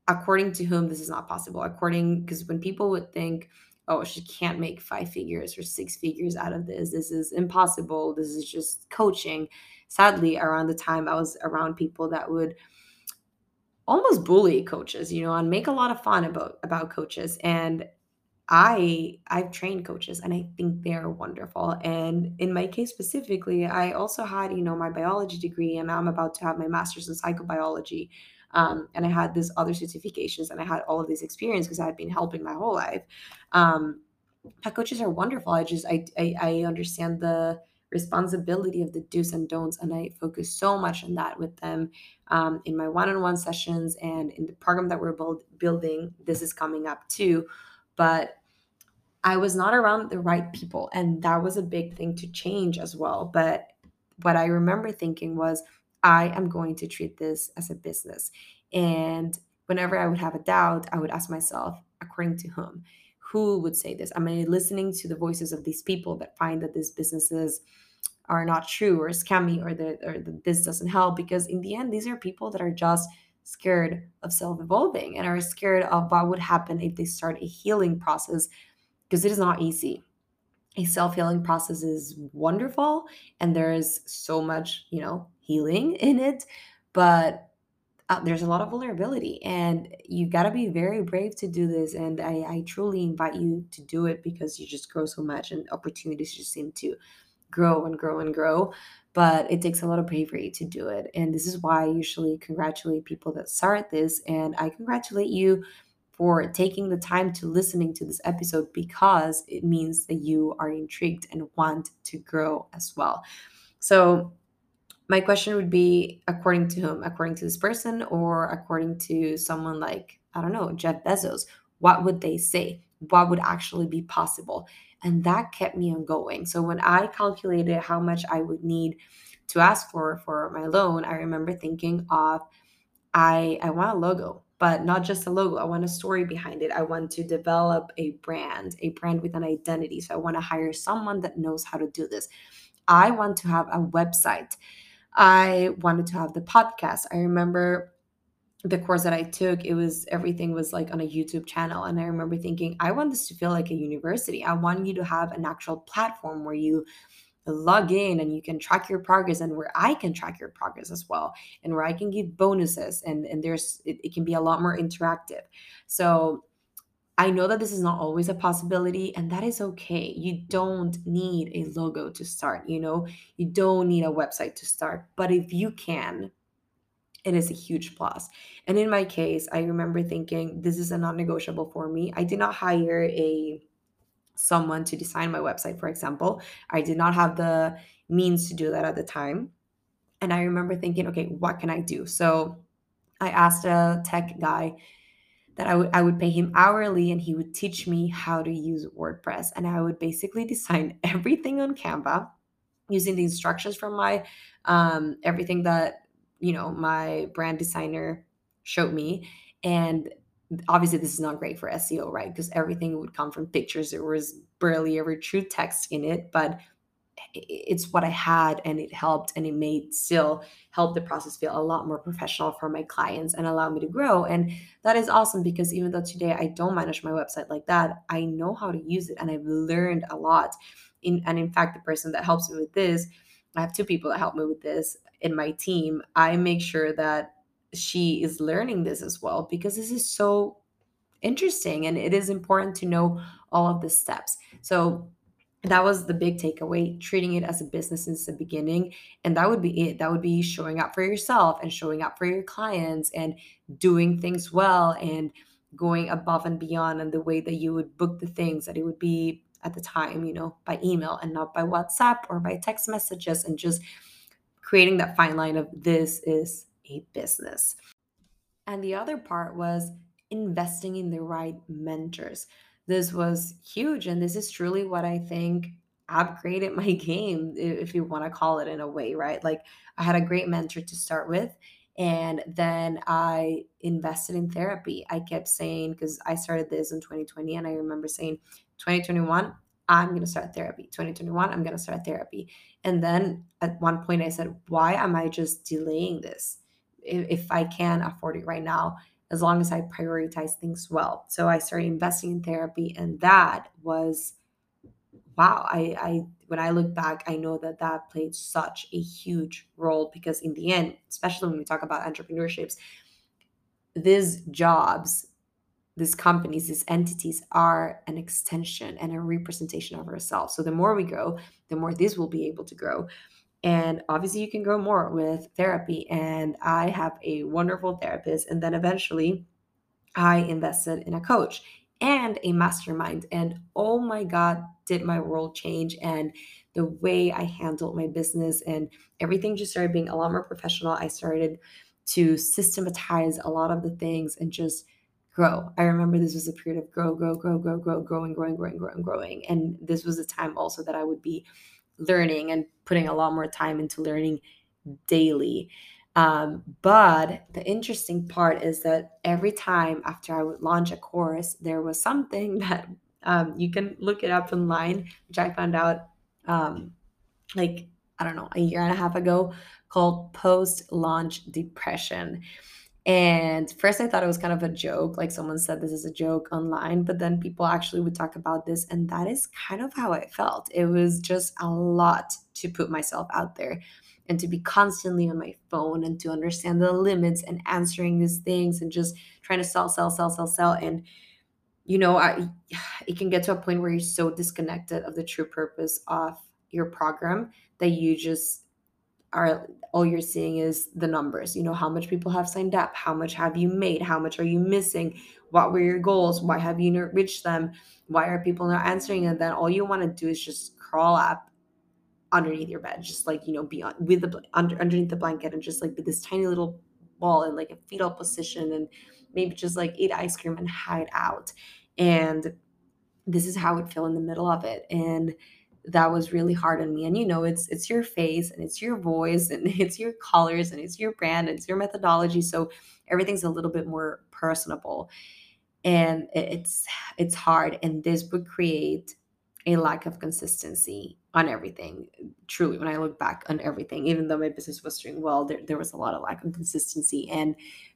according to whom this is not possible. According, because when people would think, oh, she can't make five figures or six figures out of this. This is impossible. This is just coaching. Sadly, around the time I was around people that would almost bully coaches, you know, and make a lot of fun about about coaches. And I I've trained coaches and I think they're wonderful. And in my case specifically, I also had, you know, my biology degree and I'm about to have my master's in psychobiology. Um, and I had these other certifications and I had all of these experience because I had been helping my whole life. Um, pet coaches are wonderful. I just I, I I understand the responsibility of the do's and don'ts, and I focus so much on that with them um, in my one-on-one sessions and in the program that we're build, building. This is coming up too, but I was not around the right people, and that was a big thing to change as well. But what I remember thinking was I am going to treat this as a business. And whenever I would have a doubt, I would ask myself, according to whom? Who would say this? Am I listening to the voices of these people that find that these businesses are not true or scammy or that or this doesn't help? Because in the end, these are people that are just scared of self-evolving and are scared of what would happen if they start a healing process because it is not easy a self-healing process is wonderful and there is so much you know healing in it, but uh, there's a lot of vulnerability and you got to be very brave to do this and I, I truly invite you to do it because you just grow so much and opportunities just seem to grow and grow and grow but it takes a lot of bravery to do it and this is why i usually congratulate people that start this and i congratulate you for taking the time to listening to this episode because it means that you are intrigued and want to grow as well so my question would be according to whom? According to this person or according to someone like, I don't know, Jeff Bezos? What would they say? What would actually be possible? And that kept me on going. So when I calculated how much I would need to ask for for my loan, I remember thinking of I I want a logo, but not just a logo. I want a story behind it. I want to develop a brand, a brand with an identity. So I want to hire someone that knows how to do this. I want to have a website I wanted to have the podcast. I remember the course that I took, it was everything was like on a YouTube channel. And I remember thinking, I want this to feel like a university. I want you to have an actual platform where you log in and you can track your progress and where I can track your progress as well and where I can give bonuses and and there's it, it can be a lot more interactive. So I know that this is not always a possibility, and that is okay. You don't need a logo to start, you know, you don't need a website to start. But if you can, it is a huge plus. And in my case, I remember thinking this is a non-negotiable for me. I did not hire a someone to design my website, for example. I did not have the means to do that at the time. And I remember thinking, okay, what can I do? So I asked a tech guy that I would I would pay him hourly and he would teach me how to use WordPress and I would basically design everything on Canva using the instructions from my um, everything that you know my brand designer showed me And obviously this is not great for SEO, right? Because everything would come from pictures. There was barely ever true text in it, but it's what I had and it helped and it made still help the process feel a lot more professional for my clients and allow me to grow. And that is awesome because even though today I don't manage my website like that, I know how to use it and I've learned a lot. In, and in fact, the person that helps me with this, I have two people that help me with this in my team. I make sure that she is learning this as well because this is so interesting and it is important to know all of the steps. So that was the big takeaway treating it as a business since the beginning and that would be it that would be showing up for yourself and showing up for your clients and doing things well and going above and beyond and the way that you would book the things that it would be at the time you know by email and not by whatsapp or by text messages and just creating that fine line of this is a business and the other part was investing in the right mentors this was huge. And this is truly what I think upgraded my game, if you want to call it in a way, right? Like I had a great mentor to start with. And then I invested in therapy. I kept saying, because I started this in 2020, and I remember saying, 2021, I'm going to start therapy. 2021, I'm going to start therapy. And then at one point, I said, why am I just delaying this? If, if I can afford it right now, as long as I prioritize things well. So I started investing in therapy, and that was wow. I, I when I look back, I know that that played such a huge role because in the end, especially when we talk about entrepreneurships, these jobs, these companies, these entities are an extension and a representation of ourselves. So the more we grow, the more this will be able to grow. And obviously, you can grow more with therapy. And I have a wonderful therapist. And then eventually, I invested in a coach and a mastermind. And oh my God, did my world change and the way I handled my business and everything just started being a lot more professional. I started to systematize a lot of the things and just grow. I remember this was a period of grow, grow, grow, grow, grow, growing, growing, growing, growing, growing. And this was a time also that I would be learning and putting a lot more time into learning daily. Um, but the interesting part is that every time after I would launch a course, there was something that um, you can look it up online, which I found out um, like, I don't know, a year and a half ago called post launch depression. And first, I thought it was kind of a joke, like someone said this is a joke online, but then people actually would talk about this. And that is kind of how I felt. It was just a lot to put myself out there and to be constantly on my phone and to understand the limits and answering these things and just trying to sell, sell, sell, sell, sell. And, you know, I, it can get to a point where you're so disconnected of the true purpose of your program that you just are all you're seeing is the numbers. You know how much people have signed up how much have you made how much are you missing what were your goals why have you not reached them why are people not answering? And then all you want to do is just crawl up underneath your bed just like you know be on with the under underneath the blanket and just like be this tiny little ball in like a fetal position and maybe just like eat ice cream and hide out. And this is how it feel in the middle of it. And that was really hard on me. And you know it's it's your face and it's your voice and it's your colors and it's your brand and it's your methodology. So everything's a little bit more personable. And it's it's hard. And this would create a lack of consistency on everything truly when i look back on everything. Even though my business was doing well there, there was a lot of lack of consistency. And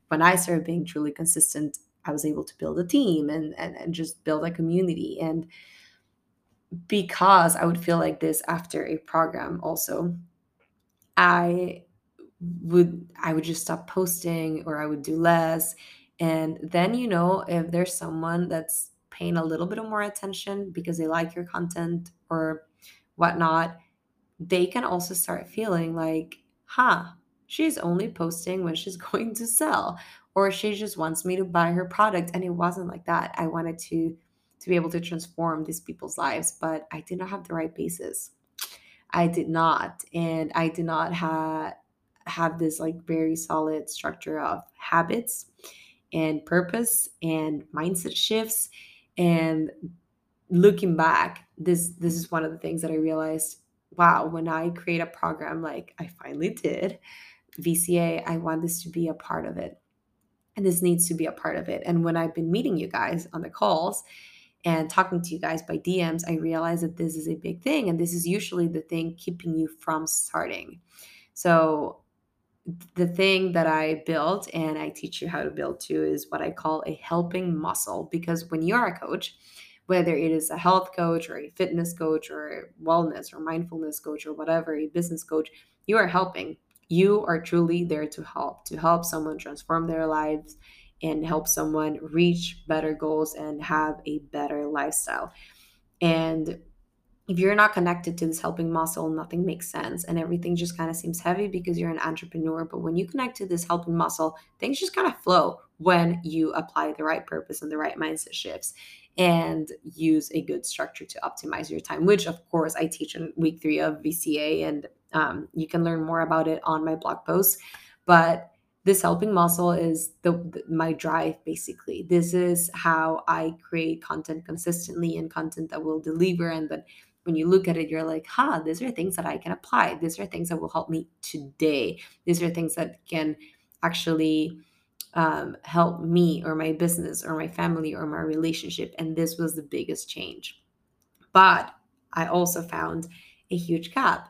when i started being truly consistent i was able to build a team and and, and just build a community. And because I would feel like this after a program also. I would I would just stop posting or I would do less. And then you know if there's someone that's paying a little bit more attention because they like your content or whatnot they can also start feeling like huh she's only posting when she's going to sell or she just wants me to buy her product and it wasn't like that. I wanted to to be able to transform these people's lives, but I did not have the right basis. I did not, and I did not have have this like very solid structure of habits and purpose and mindset shifts and looking back this this is one of the things that i realized wow when i create a program like i finally did vca i want this to be a part of it and this needs to be a part of it. And when I've been meeting you guys on the calls and talking to you guys by DMs, I realize that this is a big thing. And this is usually the thing keeping you from starting. So, the thing that I built and I teach you how to build too is what I call a helping muscle. Because when you're a coach, whether it is a health coach or a fitness coach or wellness or mindfulness coach or whatever, a business coach, you are helping you are truly there to help to help someone transform their lives and help someone reach better goals and have a better lifestyle and if you're not connected to this helping muscle, nothing makes sense and everything just kind of seems heavy because you're an entrepreneur. But when you connect to this helping muscle, things just kind of flow when you apply the right purpose and the right mindset shifts and use a good structure to optimize your time, which of course I teach in week three of VCA and um, you can learn more about it on my blog post. But this helping muscle is the, the, my drive basically. This is how i create content consistently and content that will deliver. And that when you look at it you're like huh these are things that i can apply. These are things that will help me today. These are things that can actually um, help me or my business or my family or my relationship. And this was the biggest change. But i also found a huge gap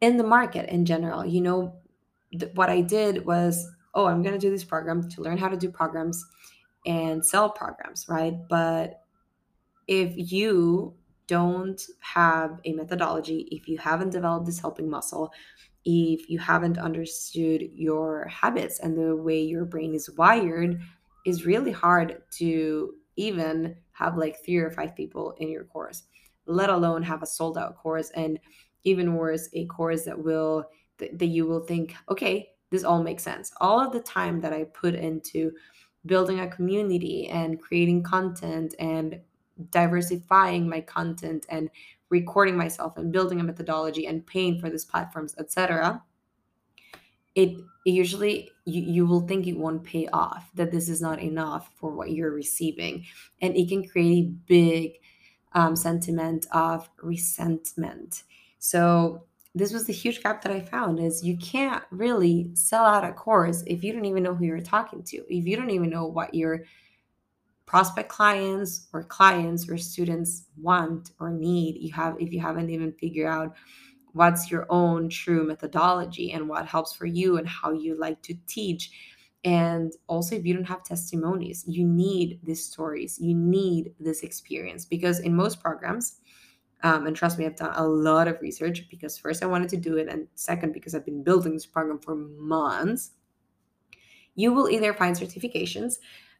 in the market in general. You know, what I did was, oh, I'm going to do this program to learn how to do programs and sell programs, right? But if you don't have a methodology, if you haven't developed this helping muscle, if you haven't understood your habits and the way your brain is wired, is really hard to even have like three or five people in your course, let alone have a sold out course and even worse a course that will that you will think okay this all makes sense. All of the time that i put into building a community and creating content and diversifying my content and recording myself and building a methodology and paying for these platforms etc it, it usually you, you will think it won't pay off that this is not enough for what you're receiving. And it can create a big um, sentiment of resentment. So this was the huge gap that I found is you can't really sell out a course if you don't even know who you're talking to, if you don't even know what your prospect clients or clients or students want or need. You have if you haven't even figured out what's your own true methodology and what helps for you and how you like to teach. And also, if you don't have testimonies, you need these stories, you need this experience because in most programs, um, and trust me, I've done a lot of research because first I wanted to do it, and second, because I've been building this program for months. You will either find certifications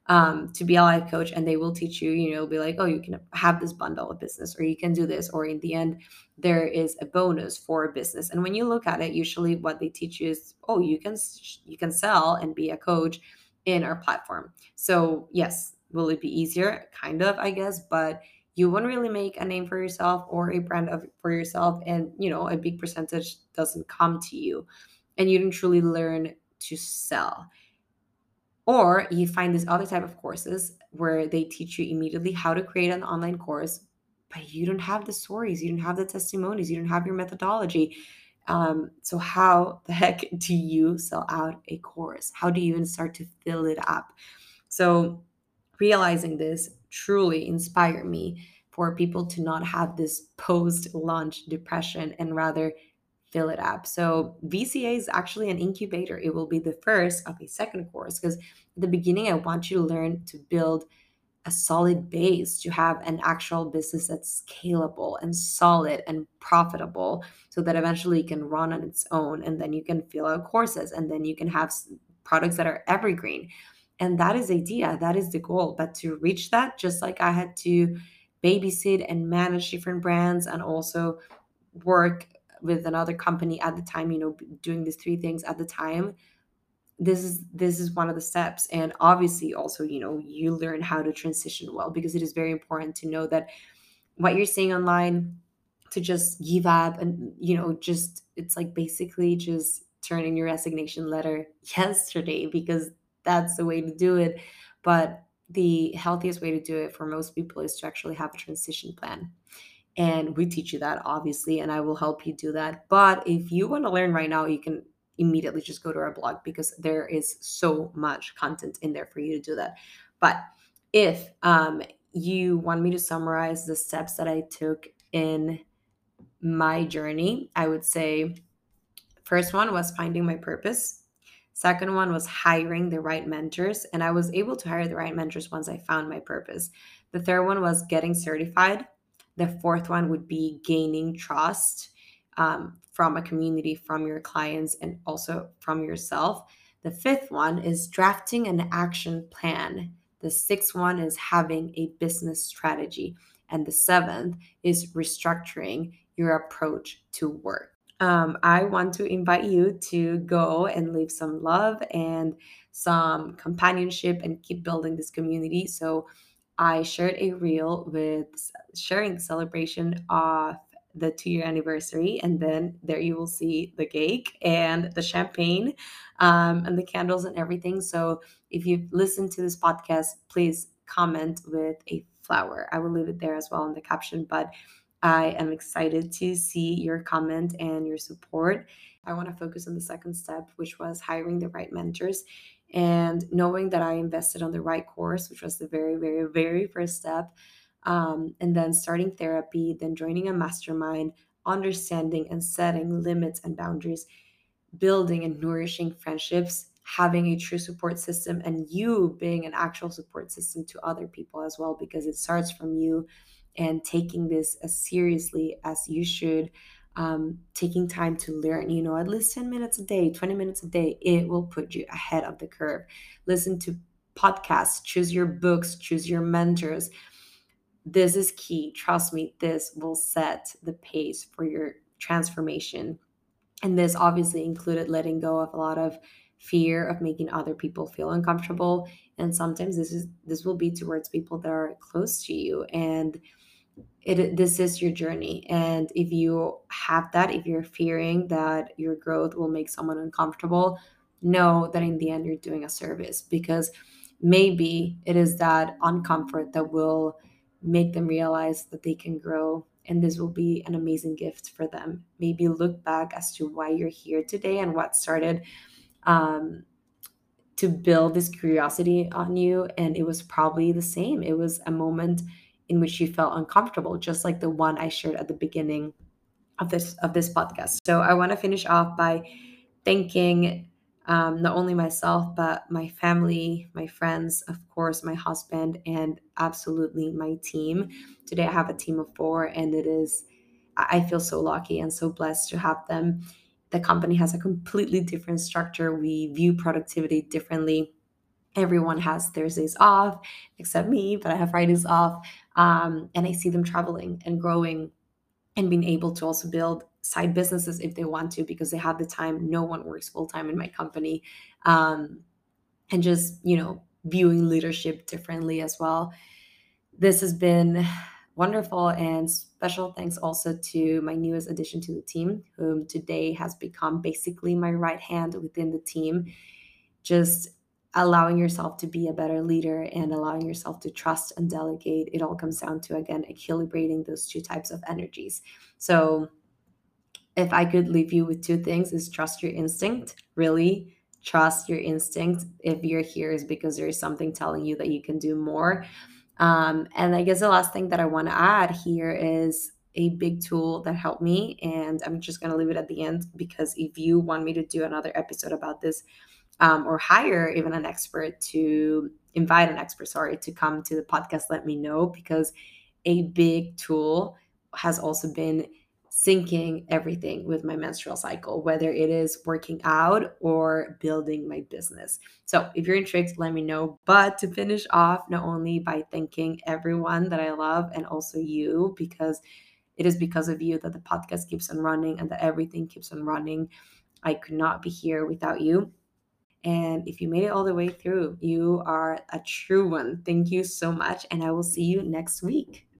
um, to be a life coach, and they will teach you, you know, be like, oh, you can have this bundle of business, or you can do this, or in the end, there is a bonus for a business. And when you look at it, usually what they teach you is, oh, you can you can sell and be a coach in our platform. So yes, will it be easier? Kind of, I guess, but you won't really make a name for yourself or a brand of for yourself and you know a big percentage doesn't come to you and you don't truly learn to sell. Or you find this other type of courses where they teach you immediately how to create an online course but you don't have the stories you don't have the testimonies you don't have your methodology. Um, so how the heck do you sell out a course? How do you even start to fill it up? So realizing this truly inspire me for people to not have this post launch depression and rather fill it up. So, VCA is actually an incubator. It will be the first of a second course because at the beginning, I want you to learn to build a solid base to have an actual business that's scalable and solid and profitable so that eventually it can run on its own and then you can fill out courses and then you can have products that are evergreen and that is idea that is the goal but to reach that just like i had to babysit and manage different brands and also work with another company at the time you know doing these three things at the time this is this is one of the steps. And obviously also you know you learn how to transition well because it is very important to know that what you're seeing online to just give up and you know just it's like basically just turning your resignation letter yesterday because that's the way to do it. But the healthiest way to do it for most people is to actually have a transition plan. And we teach you that, obviously, and I will help you do that. But if you want to learn right now, you can immediately just go to our blog because there is so much content in there for you to do that. But if um, you want me to summarize the steps that I took in my journey, I would say first one was finding my purpose. Second one was hiring the right mentors. And I was able to hire the right mentors once I found my purpose. The third one was getting certified. The fourth one would be gaining trust um, from a community, from your clients, and also from yourself. The fifth one is drafting an action plan. The sixth one is having a business strategy. And the seventh is restructuring your approach to work. Um, I want to invite you to go and leave some love and some companionship and keep building this community. So, I shared a reel with sharing celebration of the two year anniversary. And then there you will see the cake and the champagne um, and the candles and everything. So if you've listened to this podcast, please comment with a flower. I will leave it there as well in the caption. But I am excited to see your comment and your support. I want to focus on the second step, which was hiring the right mentors and knowing that I invested on the right course, which was the very, very, very first step um, and then starting therapy, then joining a mastermind, understanding and setting limits and boundaries, building and nourishing friendships, having a true support system, and you being an actual support system to other people as well, because it starts from you and taking this as seriously as you should. Um, taking time to learn, you know, at least 10 minutes a day, 20 minutes a day, it will put you ahead of the curve. Listen to podcasts, choose your books, choose your mentors this is key. Trust me, this will set the pace for your transformation. And this obviously included letting go of a lot of fear of making other people feel uncomfortable. And sometimes this is this will be towards people that are close to you. And it this is your journey. And if you have that, if you're fearing that your growth will make someone uncomfortable, know that in the end you're doing a service because maybe it is that uncomfort that will make them realize that they can grow. And this will be an amazing gift for them. Maybe look back as to why you're here today and what started um, to build this curiosity on you. And it was probably the same. It was a moment in which you felt uncomfortable just like the one i shared at the beginning of this of this podcast so i want to finish off by thanking um, not only myself, but my family, my friends, of course, my husband, and absolutely my team. Today, I have a team of four, and it is, I feel so lucky and so blessed to have them. The company has a completely different structure. We view productivity differently. Everyone has Thursdays off except me, but I have Fridays off. Um, and I see them traveling and growing and being able to also build side businesses if they want to because they have the time. No one works full time in my company um, and just you know viewing leadership differently as well. This has been wonderful and special thanks also to my newest addition to the team whom today has become basically my right hand within the team. Just allowing yourself to be a better leader and allowing yourself to trust and delegate it all comes down to again equilibrating those two types of energies so if I could leave you with two things is trust your instinct. Really trust your instinct. If you're here is because there is something telling you that you can do more. Um, and I guess the last thing that I want to add here is a big tool that helped me. And I'm just going to leave it at the end because if you want me to do another episode about this um, or hire even an expert to invite an expert, sorry, to come to the podcast, let me know because a big tool has also been syncing everything with my menstrual cycle, whether it is working out or building my business. So, if you're intrigued, let me know. But to finish off, not only by thanking everyone that I love and also you, because it is because of you that the podcast keeps on running and that everything keeps on running. I could not be here without you. And if you made it all the way through, you are a true one. Thank you so much. And I will see you next week.